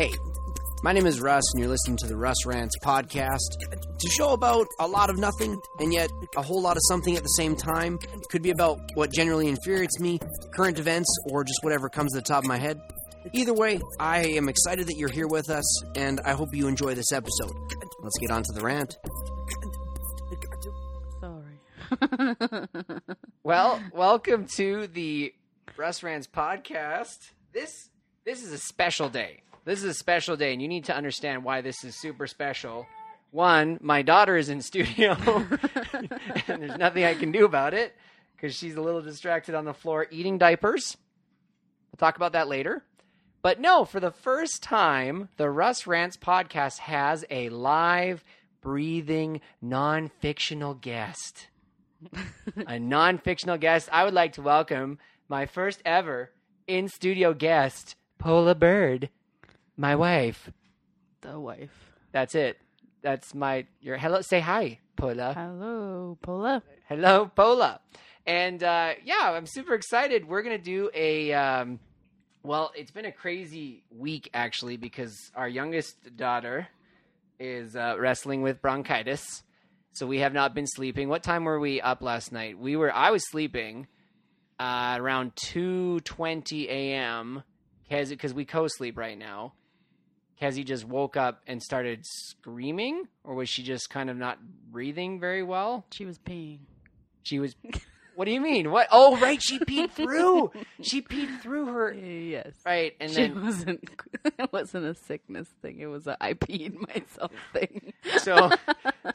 Hey, my name is Russ, and you're listening to the Russ Rants podcast. To show about a lot of nothing, and yet a whole lot of something at the same time. Could be about what generally infuriates me, current events, or just whatever comes to the top of my head. Either way, I am excited that you're here with us, and I hope you enjoy this episode. Let's get on to the rant. Sorry. Well, welcome to the Russ Rants podcast. This this is a special day. This is a special day, and you need to understand why this is super special. One, my daughter is in studio, and there's nothing I can do about it because she's a little distracted on the floor eating diapers. We'll talk about that later. But no, for the first time, the Russ Rants podcast has a live, breathing, non fictional guest a non fictional guest. I would like to welcome my first ever in studio guest, Pola Bird, my wife. the wife. That's it. That's my your hello. Say hi, Pola. Hello, Paula. Hello, Pola. And uh, yeah, I'm super excited. We're gonna do a. Um, well, it's been a crazy week actually because our youngest daughter is uh, wrestling with bronchitis, so we have not been sleeping. What time were we up last night? We were. I was sleeping uh, around two twenty a.m. because we co-sleep right now. Kezzy just woke up and started screaming, or was she just kind of not breathing very well? She was peeing. She was. What do you mean? What? Oh, right. She peed through. She peed through her. Yes. Right, and she then wasn't. It wasn't a sickness thing. It was a I peed myself thing. so,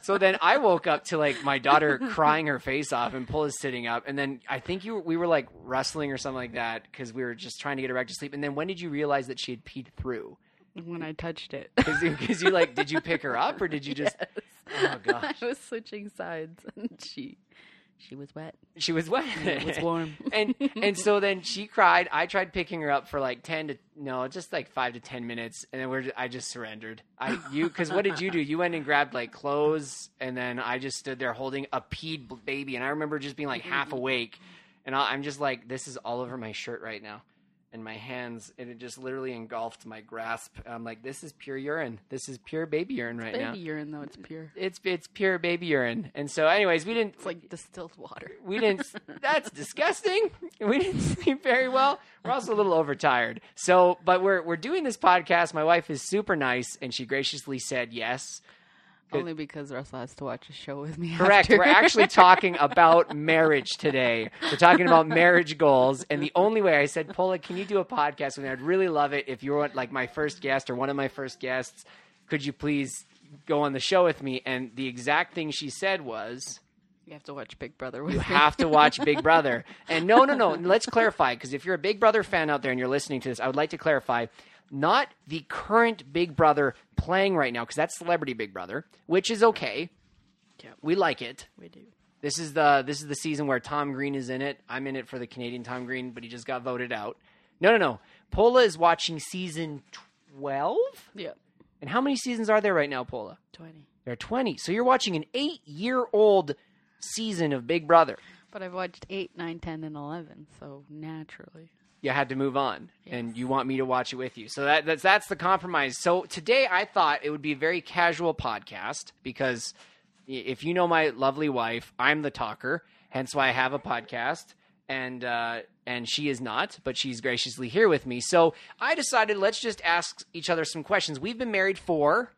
so then I woke up to like my daughter crying her face off, and Paul is sitting up, and then I think you we were like wrestling or something like that because we were just trying to get her back to sleep. And then when did you realize that she had peed through? When I touched it. Because you like, did you pick her up or did you just? Yes. Oh gosh, I was switching sides, and she, she was wet. she was wet. It was warm. and and so then she cried. I tried picking her up for like ten to no, just like five to ten minutes, and then we're I just surrendered. I you because what did you do? You went and grabbed like clothes, and then I just stood there holding a peed baby, and I remember just being like half awake, and I, I'm just like this is all over my shirt right now. And my hands, and it just literally engulfed my grasp. I'm like, this is pure urine. This is pure baby urine right Baby now. urine, though it's pure. It's it's pure baby urine. And so, anyways, we didn't It's like distilled water. we didn't that's disgusting we didn't sleep very well we're also a little overtired so but we're we're doing this podcast my wife is super nice and she graciously said yes. Only because Russell has to watch a show with me. correct after. we're actually talking about marriage today we're talking about marriage goals and the only way i said paula can you do a podcast with me i'd really love it if you were like my first guest or one of my first guests could you please go on the show with me and the exact thing she said was You have to watch Big Brother with You me. have to watch Big Brother. And no, no, no. Let's clarify because if you're a Big Brother fan out there and you're listening to this, I would like to clarify not the current Big Brother playing right now because that's Celebrity Big Brother, which is okay. Yep. We like it. we do. This is the this is the season where Tom Green is in it. I'm in it for the Canadian Tom Green, but he just got voted out. No, no, no. Pola is watching season 12. Yeah. And how many seasons are there right now, Pola? 20. There are 20. So you're watching an 8-year-old season of Big Brother. But I've watched 8, nine, ten, and 11, so naturally. You had to move on and you want me to watch it with you. So that, that's that's the compromise. So today i thought it would be a very casual podcast because if you know my lovely wife i'm the talker hence why i have a podcast and uh, and she is not but she's graciously here with me. So i decided let's just ask each other some questions. We've been married for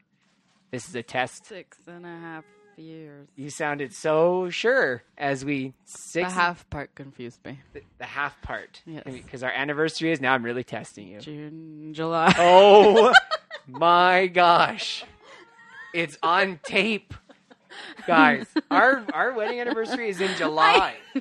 this is a test. Six and a half years. you sounded so sure as we The six half part confused me. the, the half part Yes. because our anniversary is now i'm really testing you June, July. Oh my gosh. It's on tape. Guys, our our wedding anniversary is in July. I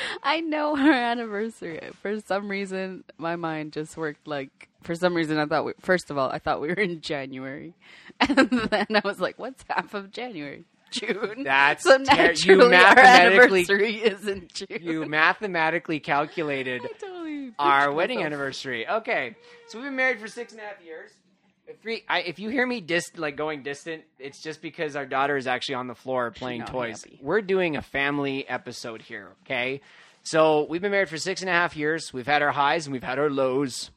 know her anniversary. For some reason, my mind just worked like. For some reason, I thought. We, first of all, I thought we were in January, and then I was like, "What's half of January? June." That's so ter- you mathematically anniversary is in June. you mathematically calculated totally our wedding myself. anniversary. Okay, so we've been married for six and a half years. If, I, if you hear me dis, like going distant, it's just because our daughter is actually on the floor playing not toys. happy. We're doing a family episode here, okay? So we've been married for six and a half years. We've had our highs and we've had our lows.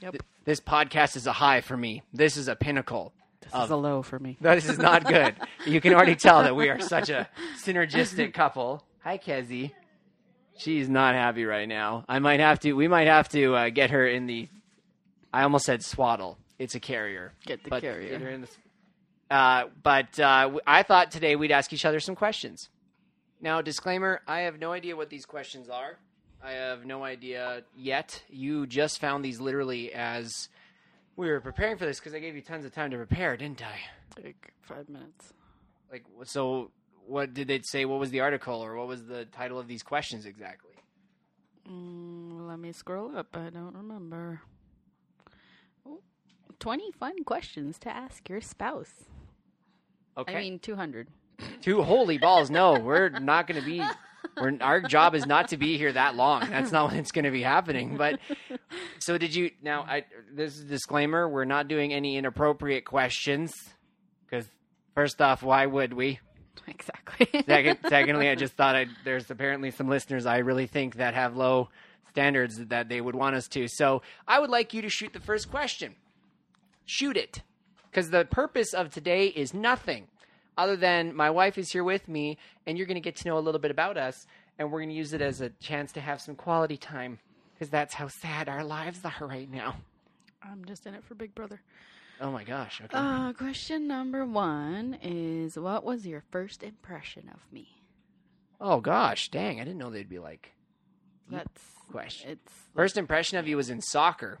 Yep. Th- this podcast is a high for me. This is a pinnacle. This of- is a low for me. This is not good. you can already tell that we are such a synergistic couple. Hi, Kezi. She's not happy right now. I might have to. We might have to uh, get her in the. I almost said swaddle. It's a carrier. Get the but carrier. get her in the uh, but uh, I thought today we'd ask each other some questions. Now, disclaimer: I have no idea what these questions are. I have no idea yet. You just found these literally as we were preparing for this because I gave you tons of time to prepare, didn't I? Like five minutes. Like, so what did it say? What was the article, or what was the title of these questions exactly? Mm, let me scroll up. I don't remember. Oh, 20 fun questions to ask your spouse. Okay, I mean, 200. two holy balls. No, we're not going to be. We're, our job is not to be here that long. That's not what's going to be happening. But so did you? Now, I this is a disclaimer: we're not doing any inappropriate questions because first off, why would we? Exactly. Second, secondly, I just thought I'd, there's apparently some listeners I really think that have low standards that they would want us to. So I would like you to shoot the first question. Shoot it. Because the purpose of today is nothing other than my wife is here with me and you're going to get to know a little bit about us and we're going to use it as a chance to have some quality time because that's how sad our lives are right now. I'm just in it for Big Brother. Oh my gosh. Okay. Uh, question number one is What was your first impression of me? oh gosh. Dang. I didn't know they'd be like. That's question. It's First impression of you was in soccer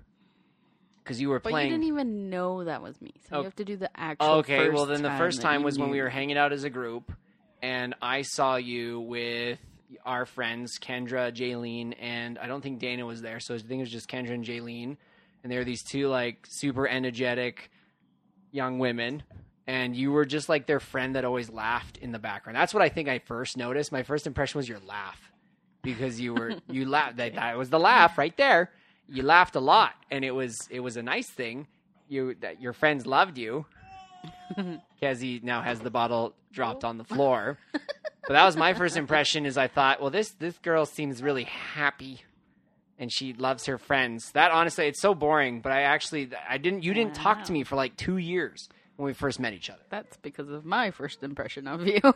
because you were but playing. you didn't even know that was me, so Oh. you have to do the actual. Okay, well then the first time was when we were hanging out as a group, and I saw you with our friends Kendra, Jaylene, and I don't think Dana was there, so I think it was just Kendra and Jaylene, and they were these two like super energetic young women. And you were just like their friend that always laughed in the background. That's what I think I first noticed. My first impression was your laugh, because you were you laughed. That, that was the laugh right there. You laughed a lot, and it was it was a nice thing. You that your friends loved you, Kezi now has the bottle dropped on the floor. but that was my first impression. Is I thought, well, this this girl seems really happy, and she loves her friends. That honestly, it's so boring. But I actually, I didn't. You didn't talk to me for like two years when we first met each other. That's because of my first impression of you.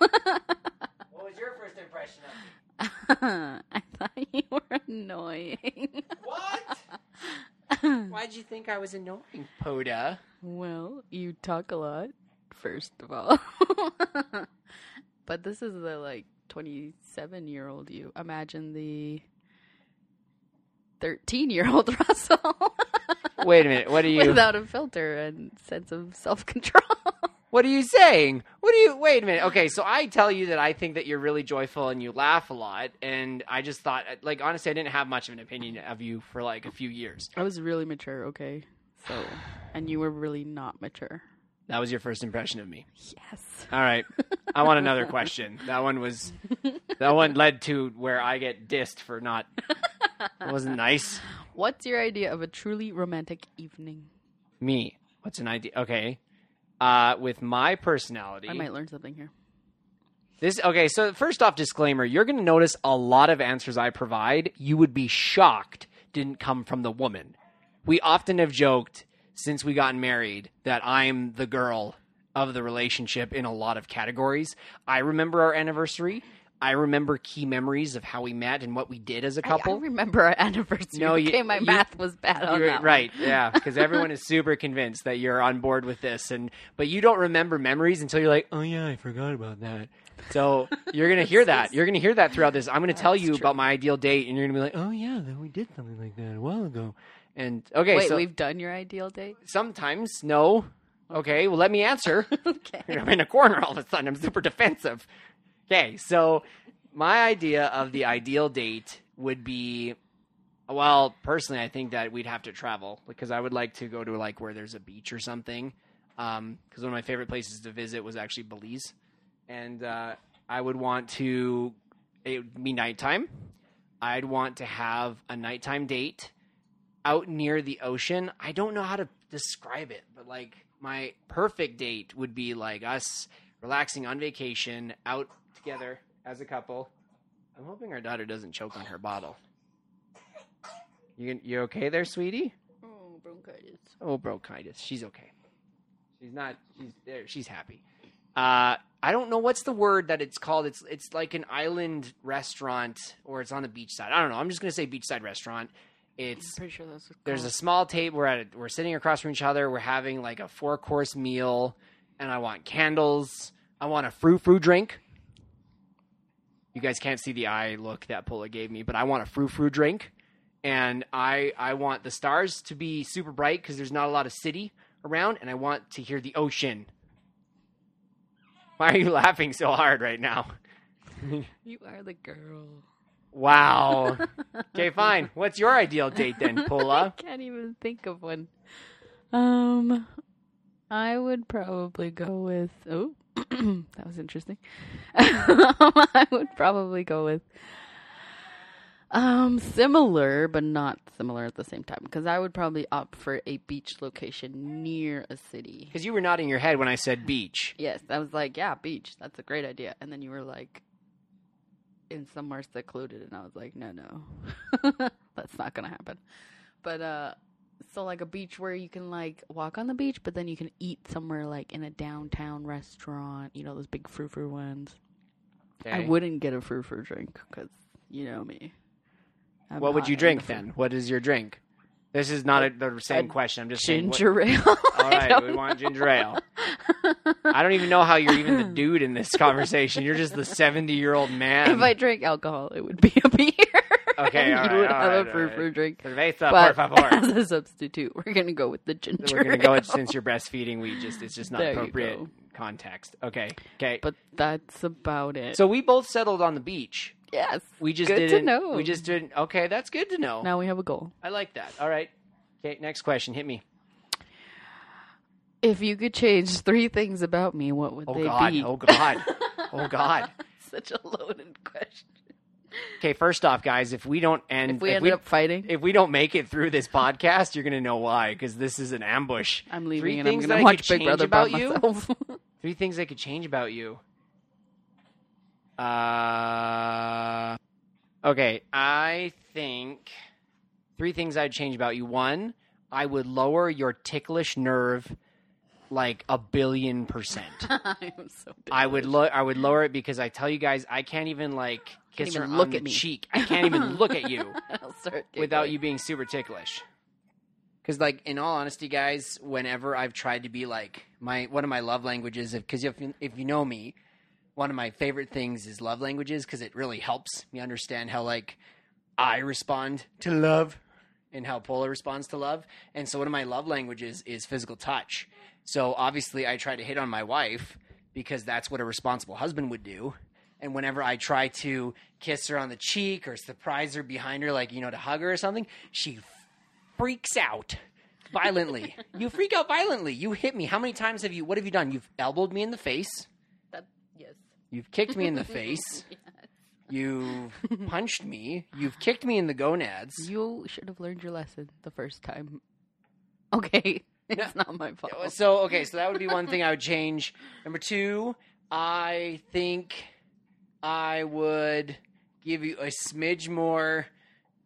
What was your first impression of me? I thought you were annoying. What? Why'd you think I was annoying, Poda? well, you talk a lot, first of all. but this is the like 27 year old you. Imagine the 13 year old Russell. Wait a minute. What are you? Without a filter and sense of self control. What are you saying? What are you? Wait a minute. Okay, so I tell you that I think that you're really joyful and you laugh a lot, and I just thought, like, honestly, I didn't have much of an opinion of you for like a few years. I was really mature, okay? So, and you were really not mature. That was your first impression of me. Yes. All right, I want another question. That one was, that one led to where I get dissed for not. It wasn't nice. What's your idea of a truly romantic evening? Me. What's an idea? Okay. Uh, with my personality, I might learn something here. This okay, so first off disclaimer, you're going to notice a lot of answers I provide, you would be shocked didn't come from the woman. We often have joked since we got married that I'm the girl of the relationship in a lot of categories. I remember our anniversary. I remember key memories of how we met and what we did as a couple. I, remember our anniversary. No, you- okay, my you- math was bad on that. right, yeah, because everyone is super convinced that you're on board with this, and but you don't remember memories until you're like, oh yeah, I forgot about that. So you're gonna hear that. You're gonna hear that throughout this. I'm gonna tell you true. about my ideal date, and you're gonna be like, oh yeah, then we did something like that a while ago. And okay, Wait, so we've done your ideal date? sometimes no. Okay, well let me answer. okay. I'm in a corner all of a sudden. I'm super defensive. Okay, so my idea of the ideal date would be well, personally, I think that we'd have to travel because I would like to go to like where there's a beach or something. Because one of my favorite places to visit was actually Belize, and uh, I would want to. It would be nighttime. I'd want to have a nighttime date out near the ocean. I don't know how to describe it, but like my perfect date would be like us relaxing on vacation out together as a couple. I'm hoping our daughter doesn't choke on her bottle. You you okay there, sweetie? Oh, bronchitis. Oh, bronchitis. She's okay. She's not. She's there. She's happy. Uh, I don't know what's the word that it's called. It's it's like an island restaurant, or it's on the beachside. I don't know. I'm just gonna say beachside restaurant. It's I'm pretty sure that's what there's a small table. We're at a, we're sitting across from each other. We're having like a four course meal, and I want candles. I want a frou frou drink. You guys can't see the eye look that Pola gave me, but I want a frou frou drink, and I I want the stars to be super bright because there's not a lot of city around, and I want to hear the ocean. Why are you laughing so hard right now? You are the girl. Wow. okay, fine. What's your ideal date then, I can't even think of one. Um, I would probably go with. Oh, that was interesting. I would probably go with. Um, similar, but not similar at the same time, because I would probably opt for a beach location near a city. Because you were nodding your head when I said beach. Yes, I was like, yeah, beach. That's a great idea. And then you were like, in somewhere secluded, and I was like, no, no, that's not gonna happen. But uh, so like a beach where you can like walk on the beach, but then you can eat somewhere like in a downtown restaurant. You know those big frou frou ones. I wouldn't get a frou frou drink because you know me. I'm What would you drink then? What is your drink? This is not a, the same A question. I'm just saying. what- Ginger ale. All right, we want know. ginger ale. I don't even know how you're even the dude in this conversation. You're just the 70 year old man. if I drank alcohol, it would be a beer. Okay, all you right, would all have right, a frou right. frou drink. Cerveza, But por favor. as a substitute, we're gonna go with the ginger. We're gonna go with since you're breastfeeding. We just it's just not There you appropriate go. context. Okay, okay. But that's about it. So we both settled on the beach. yes, We just Good to didn't. know. We just didn't. Okay, that's good to know. now we have a goal. I like that. All right. Okay, next question. Hit me. If you could change three things about me, what would Oh they God. be? Oh God. Oh God. Such a loaded question. Okay, first off, guys, if we don't end, If we ended up fighting, if we don't make it through this podcast, you're gonna know why. Because this is an ambush. I'm leaving Three and I'm things gonna that I could Big change Brother about you? Three things I could change about you. Uh, okay, I think three things I'd change about you. One, I would lower your ticklish nerve like a billion percent. I'm so. I would lo- I would lower it because I tell you guys I can't even like kiss even her look on the at me. cheek. I can't even look at you without you being super ticklish. Because, like, in all honesty, guys, whenever I've tried to be like my one of my love languages, because if if you know me, one of my favorite things is love languages because it really helps me understand how like I respond to love and how Pola responds to love. And so, one of my love languages is physical touch. So, obviously, I try to hit on my wife because that's what a responsible husband would do. And whenever I try to kiss her on the cheek or surprise her behind her, like, you know, to hug her or something, she freaks out violently. you freak out violently. You hit me. How many times have you, what have you done? You've elbowed me in the face. That, yes. You've kicked me in the face. yes. You've punched me. You've kicked me in the gonads. You should have learned your lesson the first time. Okay, it's not my fault. So, okay, so that would be one thing I would change. Number two, I think I would give you a smidge more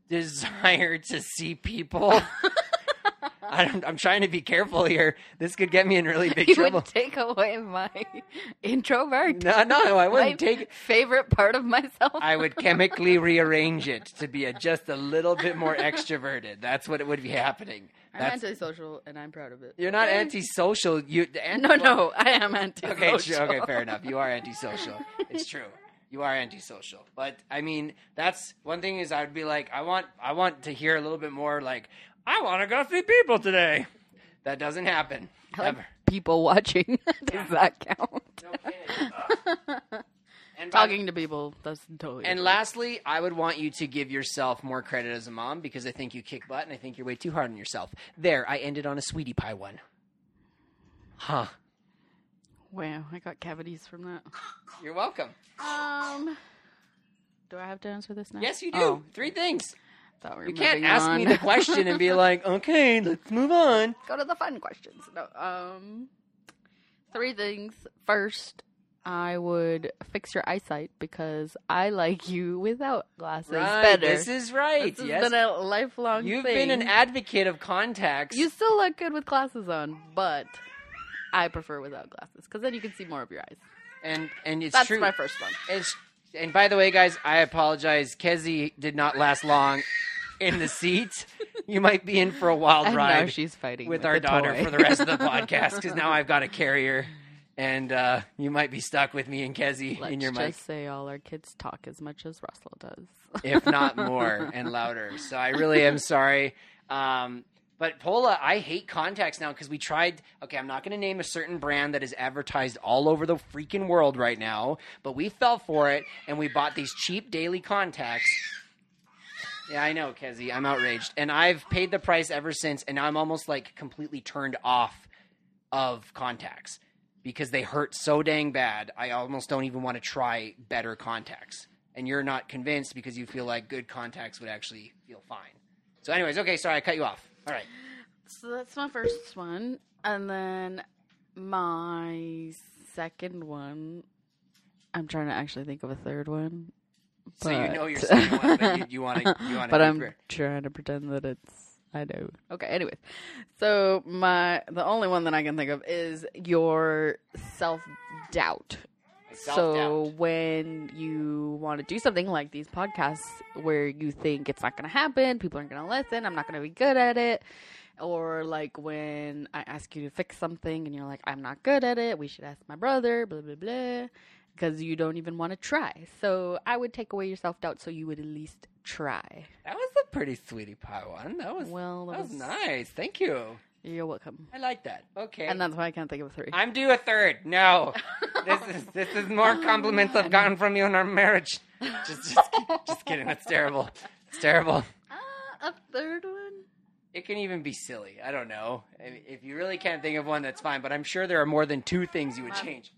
desire to see people. I don't, I'm trying to be careful here. This could get me in really big you trouble. would take away my introvert. No, no, I my wouldn't take favorite part of myself. I would chemically rearrange it to be a, just a little bit more extroverted. That's what it would be happening. I'm That's, antisocial, and I'm proud of it. you're not Okay? antisocial. You an- No, no, I am antisocial. Okay, sure, okay, fair enough. You are antisocial. It's true. You are antisocial. But I mean, that's one thing is I would be like, I want I want to hear a little bit more like, I want to go see people today. That doesn't happen. Like Ever. people watching. Does that count? No and by- Talking to people, that's totally. And different. lastly, I would want you to give yourself more credit as a mom because I think you kick butt and I think you're way too hard on yourself. There, I ended on a sweetie pie one. Huh. Wow, I got cavities from that. You're welcome. Um, do I have to answer this now? Yes, you do. Three things. thought we were You can't ask on. me the question and be like, okay, let's move on. Go to the fun questions. No, um, three things. First, I would fix your eyesight because I like you without glasses right. better. This is right. This has yes. been a lifelong You've thing. been an advocate of contacts. You still look good with glasses on, but I prefer without glasses because then you can see more of your eyes. and and it's That's true. my first one. It's, and by the way, guys, I apologize. Kezi did not last long in the seat. You might be in for a wild And now ride she's fighting with with our daughter toy. for the rest of the podcast because now I've got a carrier, and uh, you might be stuck with me and Kezi Let's in your mind. just mic, say all our kids talk as much as Russell does. if not more and louder. So I really am sorry. Um, but Pola, I hate contacts now because we tried. Okay, I'm not going to name a certain brand that is advertised all over the freaking world right now, but we fell for it and we bought these cheap daily contacts. Yeah, I know, Kezi. I'm outraged, and I've paid the price ever since, and I'm almost like completely turned off of contacts because they hurt so dang bad. I almost don't even want to try better contacts. And you're not convinced because you feel like good contacts would actually feel fine. So, anyways, okay, sorry, I cut you off. All right. So that's my first one. And then my second one, I'm trying to actually think of a third one. So you know but- your second one, but you, you want to you want to. but I'm trying to pretend that it's I know. Okay, anyways. So my the only one that I can think of is your self doubt. So when you want to do something like these podcasts where you think it's not going to happen, people aren't going to listen, I'm not going to be good at it, or like when I ask you to fix something and you're like, I'm not good at it, we should ask my brother, blah blah blah, because you don't even want to try. So I would take away your self doubt so you would at least try. that was a pretty sweetie pie one. That was Well, that that was was- nice. Thank you. You're welcome. I like that. Okay. And that's why I can't think of a three. I'm due a third. No, this is this is more compliments I've gotten from you in our marriage. Just just, just kidding. That's terrible. It's terrible. Ah, a third one. It can even be silly. I don't know. I mean, If you really can't think of one, that's fine. But I'm sure there are more than two things you would change.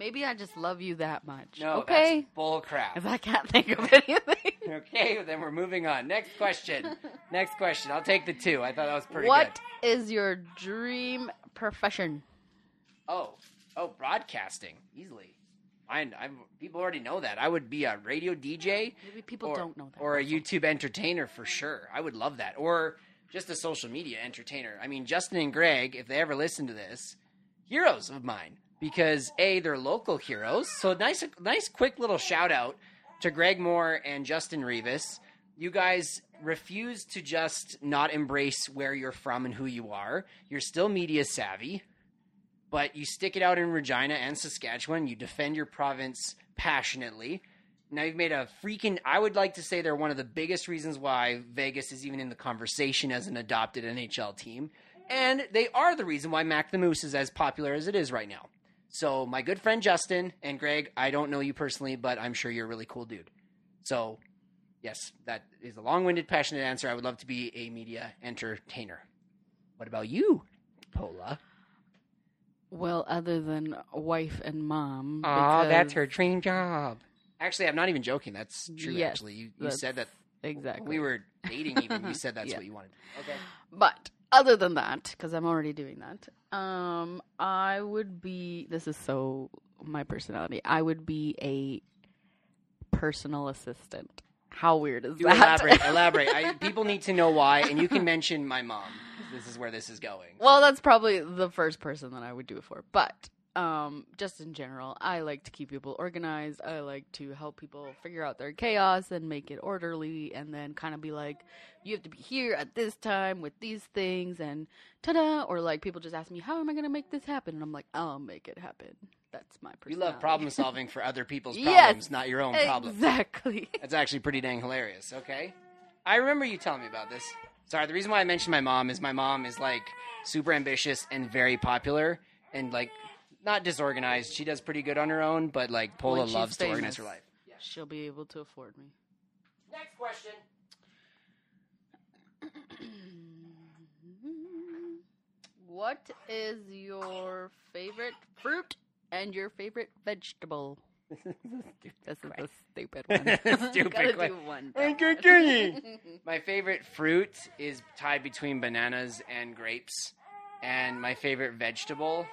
Maybe I just love you that much. No, okay. that's bull crap. If I can't think of anything. Okay, then we're moving on. Next question. Next question. I'll take the two. I thought that was pretty What good. is your dream profession? Oh, oh, broadcasting easily. I, I'm, people already know that. I would be a radio DJ. Maybe people or, don't know that. Or a YouTube entertainer for sure. I would love that. Or just a social media entertainer. I mean, Justin and Greg, if they ever listen to this, heroes of mine. Because A, they're local heroes. So nice nice quick little shout out to Greg Moore and Justin Rivas. You guys refuse to just not embrace where you're from and who you are. You're still media savvy but you stick it out in Regina and Saskatchewan. You defend your province passionately. Now you've made a freaking. I would like to say they're one of the biggest reasons why Vegas is even in the conversation as an adopted NHL team, and they are the reason why Mac the Moose is as popular as it is right now. So my good friend Justin and Greg, I don't know you personally, but I'm sure you're a really cool dude. So yes, that is a long-winded, passionate answer. I would love to be a media entertainer. What about you, Pola? Well, other than wife and mom. Oh, that's her dream job. Actually, I'm not even joking. That's true. Yes, actually, you, you said that Exactly. we were dating. Even you said that's Yeah. what you wanted. Okay. But other than that, because I'm already doing that, um, I would be. This is so my personality. I would be a personal assistant. How weird is Do that? elaborate. elaborate. I, people need to know why, and you can mention my mom. This is where this is going. well, that's probably the first person that I would do it for. But um, just in general, I like to keep people organized. I like to help people figure out their chaos and make it orderly, and then kind of be like, you have to be here at this time with these things, and ta-da! Or like people just ask me, how am I going to make this happen? And I'm like, I'll make it happen. That's my You love problem solving for other people's Yes. problems, not your own problems. Exactly. That's actually pretty dang hilarious. Okay. I remember you telling me about this. Sorry, the reason why I mentioned my mom is my mom is like super ambitious and very popular and like not disorganized. She does pretty good on her own, but like Pola When she's loves to organize famous. her life. She'll be able to afford me. Next question. What is your favorite fruit and your favorite vegetable? This is a stupid one. Stupid Gotta que- do one. My favorite fruit is tied between bananas and grapes, and my favorite vegetable.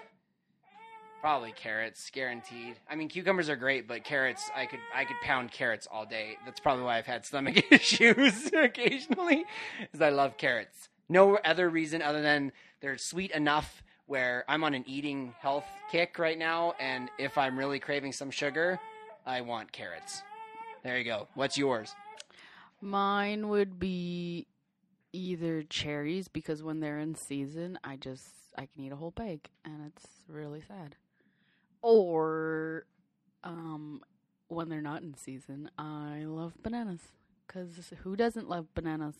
Probably carrots, guaranteed. I mean, cucumbers are great, but carrots, I could I could pound carrots all day. That's probably why I've had stomach issues occasionally, is I love carrots. No other reason other than they're sweet enough where I'm on an eating health kick right now, and if I'm really craving some sugar, I want carrots. There you go. What's yours? Mine would be either cherries because when they're in season, I just I can eat a whole bag and it's really sad. Or um when they're not in season, I love bananas cuz who doesn't love bananas?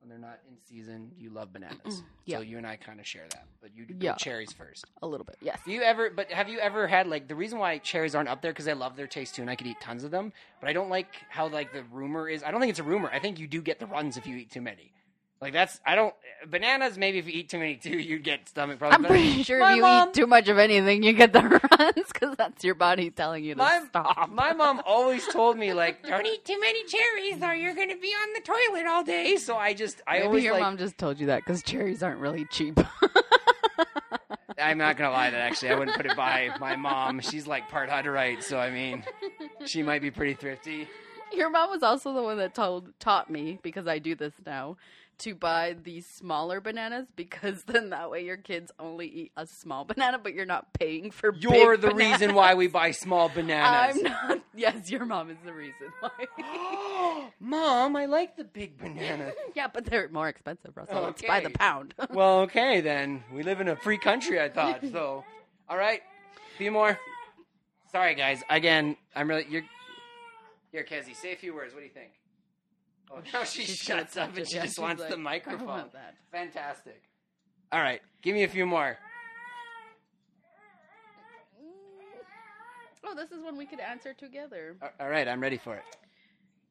When they're not in season, you love bananas. Yeah. So you and I kind of share that, but you do Yeah. cherries first. A little bit. Yes. Do you ever? But have you ever had like the reason why cherries aren't up there because I love their taste too, and I could eat tons of them. But I don't like how like the rumor is. I don't think it's a rumor. I think you do get the runs if you eat too many. Like that's I don't bananas. Maybe if you eat too many too, you get stomach problems. I'm pretty sure if you mom- eat too much of anything, you get the runs because that's your body telling you to My, stop. my mom always told me like, don't eat too many cherries or you're gonna be on the toilet all day. So I just I Maybe always your like mom just told you that because cherries aren't really cheap. I'm not gonna lie that actually I wouldn't put it by my mom. She's like part Hutterite, so I mean, she might be pretty thrifty. Your mom was also the one that told taught me because I do this now to buy these smaller bananas because then that way your kids only eat a small banana, but you're not paying for. You're the reason why we buy small bananas. I'm not. Yes, your mom is the reason why. Mom, I like the big banana. yeah, but they're more expensive, Russell. It's by the pound. well, okay then. We live in a free country, I thought. So, all right, few more. Sorry, guys. Again, I'm really you're. Here, Kezzy, say a few words. What do you think? Oh, now she She's gonna shuts up and she just wants like, the "I microphone. want that." Fantastic. All right, give me a few more. Oh, this is one we could answer together. All right, I'm ready for it.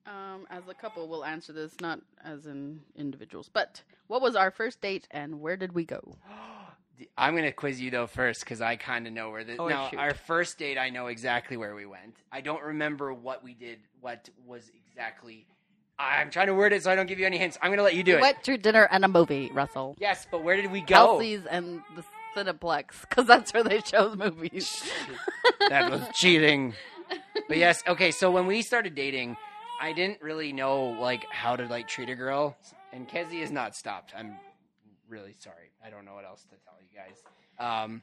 Um, as a couple, we'll answer this, not as in individuals. But what was our first date and where did we go? I'm gonna quiz you though first because I kind of know where the Oh, now shoot. our first date. I know exactly where we went. I don't remember what we did. What was exactly? I'm trying to word it so I don't give you any hints. I'm gonna let you do We it. went to dinner and a movie, Russell. Yes, but where did we go? Elsie's and the Cineplex, because that's where they show movies. that was cheating. But yes, okay. So when we started dating, I didn't really know like how to like treat a girl, and Kezzy has not stopped. I'm really sorry. I don't know what else to tell you guys. Um,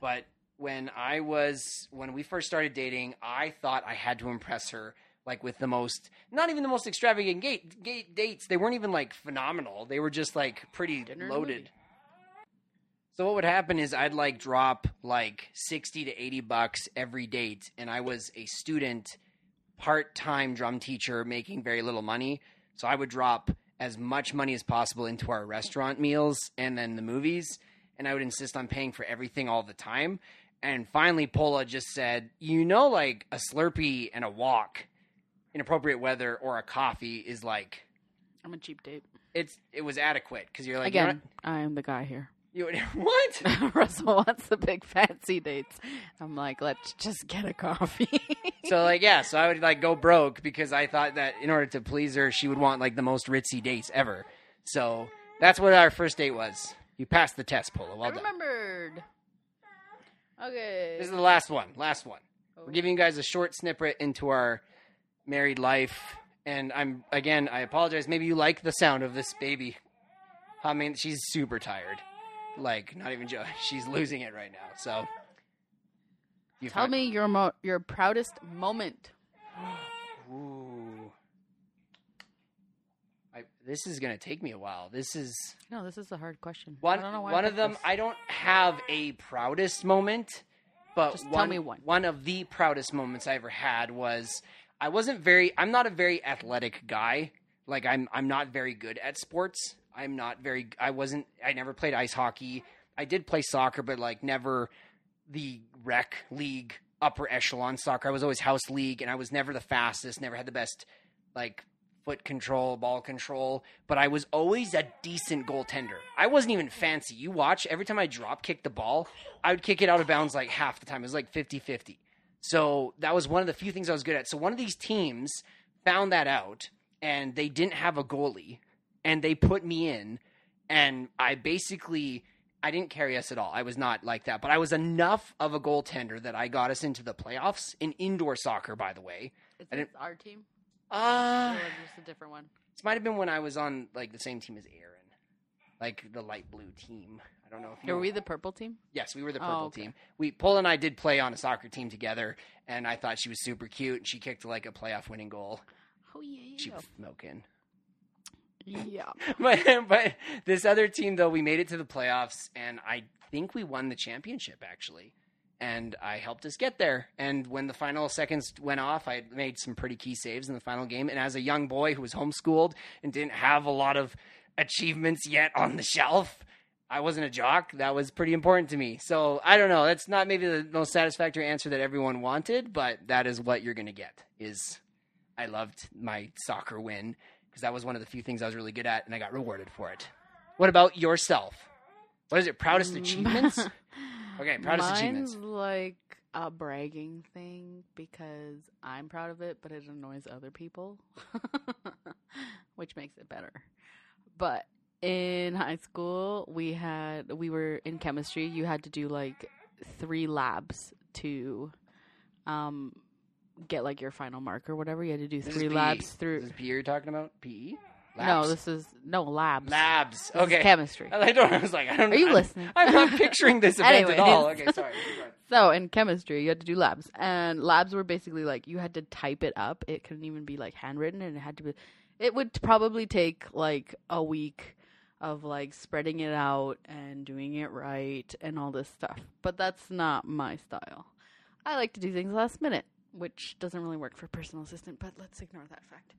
but when I was when we first started dating, I thought I had to impress her like with the most not even the most extravagant gate, gate dates. They weren't even like phenomenal. They were just like pretty Dinner loaded. So what would happen is I'd like drop like 60 to 80 bucks every date and I was a student part-time drum teacher making very little money. So I would drop as much money as possible into our restaurant meals and then the movies and I would insist on paying for everything all the time. And finally Pola just said, "You know like a Slurpee and a walk in appropriate weather or a coffee is like I'm a cheap date. it's it was adequate because you're like Again, I am the guy here. Not- you, what? Russell wants the big fancy dates. I'm like, let's just get a coffee. So like yeah, so I would like go broke because I thought that in order to please her, she would want like the most ritzy dates ever. So that's what our first date was. You passed the test, Polo. I Well done. remembered. Okay. This is the last one. Last one. Oh. We're giving you guys a short snippet into our married life, and I'm again. I apologize. Maybe you like the sound of this baby. I mean, she's super tired. Like, not even joking. She's losing it right now. So, you Tell me your mo- your proudest moment. Ooh. I, this is gonna take me a while. This is No, this is a hard question. one. I don't know why I one of picked them. this. I don't have a proudest moment, but Just tell one, me one. One of the proudest moments I ever had was I wasn't very. I'm not a very athletic guy. Like I'm. I'm not very good at sports. I'm not very. I wasn't. I never played ice hockey. I did play soccer, but like never the rec league upper echelon soccer. I was always house league, and I was never the fastest. Never had the best like foot control, ball control, but I was always a decent goaltender. I wasn't even fancy. You watch, every time I drop kick the ball, I would kick it out of bounds like half the time. It was like 50 50. So that was one of the few things I was good at. So one of these teams found that out and they didn't have a goalie and they put me in and I basically I didn't carry us at all. I was not like that, but I was enough of a goaltender that I got us into the playoffs in indoor soccer. By the way, Is I this our team? uh, or just a different one? this might have been when I was on like the same team as Aaron, like the light blue team. I don't know if you. Are we the purple team? Yes, we were the Oh, purple okay. team. We Paul and I did play on a soccer team together, and I thought she was super cute. and She kicked like a playoff winning goal. Oh yeah, She was smoking. Yeah. but but this other team though we made it to the playoffs and i think we won the championship actually. And i helped us get there. And when the final seconds went off i made some pretty key saves in the final game. And as a young boy who was homeschooled and didn't have a lot of achievements yet on the shelf i wasn't a jock. That was pretty important to me. So i don't know. That's not maybe the most satisfactory answer that everyone wanted but that is what you're going to get is i loved my soccer win because that was one of the few things I was really good at, and I got rewarded for it. What about yourself? What is it? Proudest achievements? Okay, proudest Mine's achievements. like a bragging thing because I'm proud of it, but it annoys other people, which makes it better. But in high school, we had we were in chemistry. You had to do like three labs to um get like your final mark or whatever. You had to do This is three labs through. This is PE you're talking about? PE? No, this is no labs. labs. This is Okay. chemistry. I don't. I was like, I don't. Know. Are you I'm, listening? I'm not picturing this event at all. Okay, sorry. So in chemistry, you had to do labs, and labs were basically like you had to type it up. It couldn't even be like handwritten, and it had to be. It would probably take like a week of like spreading it out and doing it right and all this stuff. But that's not my style. I like to do things last minute, which doesn't really work for personal assistant. But let's ignore that fact.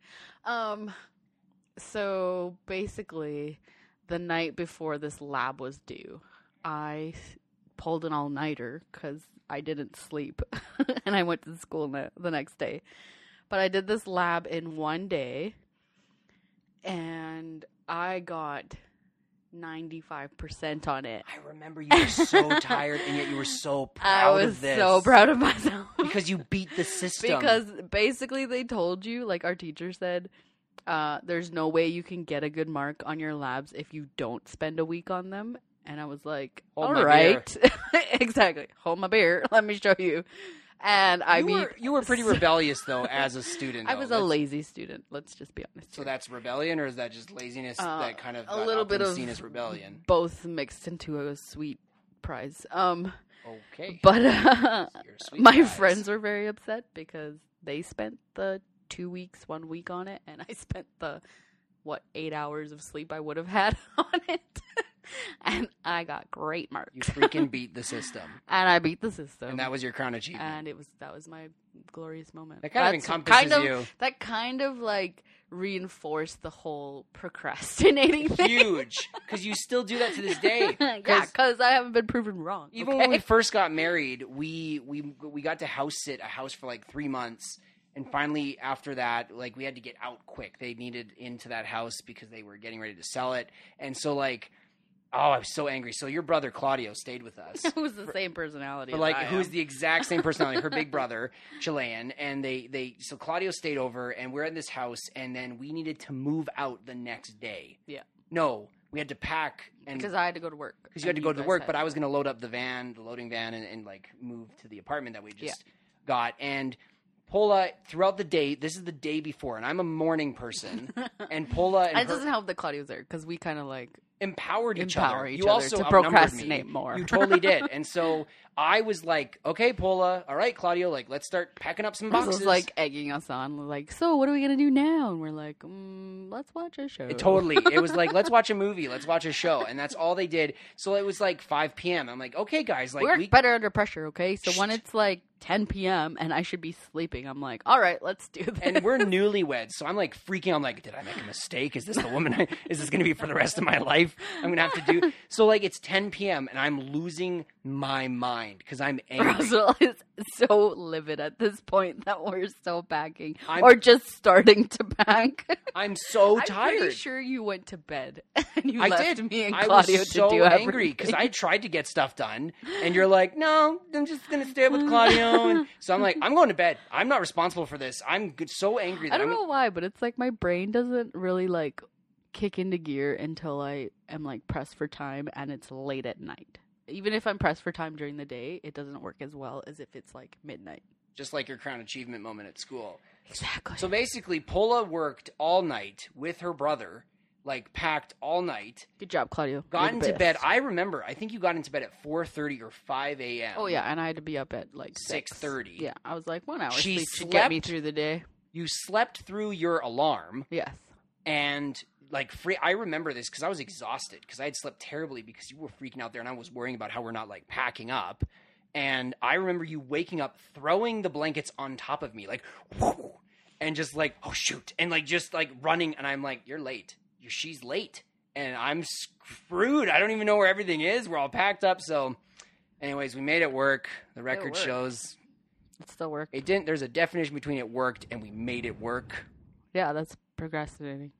Um, so basically, the night before this lab was due, I pulled an all nighter because I didn't sleep and I went to school ne- the next day. But I did this lab in one day and I got 95% on it. I remember you were so tired, and yet you were so I proud was of this. I was so proud of myself. because you beat the system. because basically they told you, like our teacher said, uh, there's no way you can get a good mark on your labs if you don't spend a week on them. And I was like, all exactly. Hold my beer. Let me show you. And I you mean, were you were pretty rebellious though as a student. I though. was a lazy student. Let's just be honest. So here. that's rebellion, or is that just laziness Uh, that kind of a little bit of seen as rebellion? both mixed into a sweet prize. Um, Okay, but uh, You're a sweet my prize. friends were very upset because they spent the two weeks, one week on it, and I spent the what eight hours of sleep I would have had on it, and I got great marks. you freaking beat the system, and I beat the system, and that was your crown achievement. and it was that was my glorious moment. That kind of encompasses kind of, you. That kind of like reinforced the whole procrastinating thing. Huge, because you still do that to this day. yeah, 'Cause because I haven't been proven wrong. even okay? when we first got married, we we we got to house sit a house for like three months, and finally after that, like we had to get out quick. They needed into that house because they were getting ready to sell it, and so like, oh, I was so angry. So your brother Claudio stayed with us. it was the same personality. But like, who's the exact same personality? Her big brother, Chilean, and they they so Claudio stayed over, and we're in this house, and then we needed to move out the next day. Yeah. No, we had to pack and because I had to go to work. because you had to go to work, but I was going to load up the van, the loading van, and, and like move to the apartment that we just Yeah. got. And Pola, throughout the day, this is the day before, and I'm a morning person, and Pola and And it her doesn't help that Claudio's there because we kind of like empowered each Empower other. each you other also to procrastinate me. more. You totally did. And so I was like, okay, Pola, all right, Claudio, like let's start packing up some This boxes. was like egging us on, like, so what are we gonna do now? And we're like, mm, let's watch a show. It totally. It was like, let's watch a movie, let's watch a show, and that's all they did. So it was like 5 p.m. I'm like, okay, guys, like we work we better under pressure, okay? So when it's like 10 p.m. and I should be sleeping, I'm like, all right, let's do this. and we're newlyweds, so I'm like freaking. I'm like, did I make a mistake? Is this the woman? I, is this going to be for the rest of my life? I'm going to have to do. So like, it's 10 p.m. and I'm losing my mind because I'm angry. Russell is so livid at this point that we're still packing I'm- or just starting to pack. I'm so tired. I'm pretty sure you went to bed and you I left did. me and Claudio I was so to do angry because I tried to get stuff done, and you're like, "No, I'm just gonna stay with Claudio." And so I'm like, "I'm going to bed. I'm not responsible for this. I'm so angry that I don't I'm know why, but it's like my brain doesn't really like kick into gear until I am like pressed for time and it's late at night. Even if I'm pressed for time during the day, it doesn't work as well as if it's like midnight. Just like your crown achievement moment at school. Exactly. So basically, Pola worked all night with her brother, like packed all night, Good job, Claudio. got into bed. I remember, I think you got into bed at 4.30 or 5 a.m. Oh yeah, and I had to be up at like 6:30. Yeah, I was like one hour She sleep to get me through the day. You slept through your alarm Yes. and like free I remember this because I was exhausted because I had slept terribly because you were freaking out there and I was worrying about how we're not like packing up. And I remember you waking up, throwing the blankets on top of me, like, whoo, and just like, oh shoot, and like just like running. And I'm like, you're late. you're, she's late, and I'm screwed. I don't even know where everything is. We're all packed up. So, anyways, we made it work. The record worked. shows It still worked. it didn't. There's a definition between it worked and we made it work. Yeah, that's procrastinating.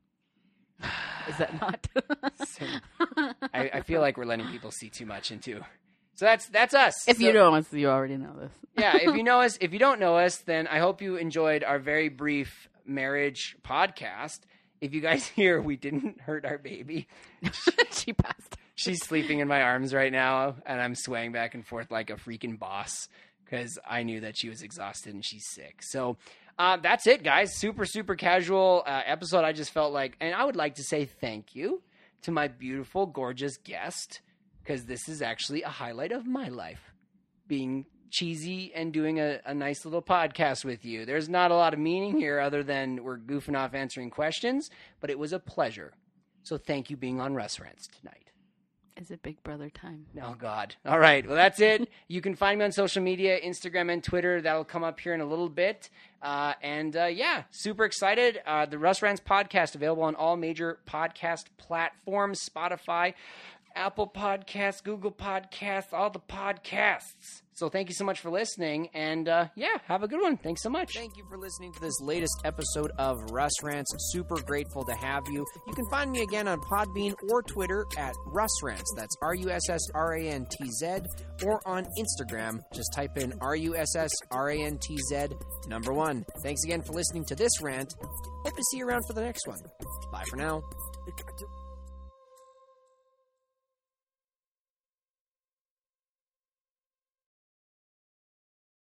Is that not? I, I feel like we're letting people see too much into. So that's that's us. if So- you know us, you already know this. yeah. If you know us, if you don't know us, then I hope you enjoyed our very brief marriage podcast. If you guys hear we didn't hurt our baby, she passed. she's sleeping in my arms right now, and I'm swaying back and forth like a freaking boss because I knew that she was exhausted and she's sick. So uh, that's it, guys. Super super casual uh, episode. I just felt like, and I would like to say thank you to my beautiful, gorgeous guest because this is actually a highlight of my life, being cheesy and doing a, a nice little podcast with you. There's not a lot of meaning here other than we're goofing off answering questions, but it was a pleasure. So thank you being on Russ Rants tonight. Is it Big Brother time? Oh God! All right, well that's it. you can find me on social media, Instagram and Twitter. That'll come up here in a little bit. Uh, and uh, yeah, super excited. Uh, the Russ Rants podcast available on all major podcast platforms: Spotify, Apple Podcasts, Google Podcasts, all the podcasts. So thank you so much for listening, and uh, yeah, have a good one. Thanks so much. Thank you for listening to this latest episode of Russ Rants. Super grateful to have you. You can find me again on Podbean or Twitter at Russ Rants. That's R U S S R A N T Z, or on Instagram. Just type in R U S S R A N T Z number one. Thanks again for listening to this rant. Hope to see you around for the next one. Bye for now.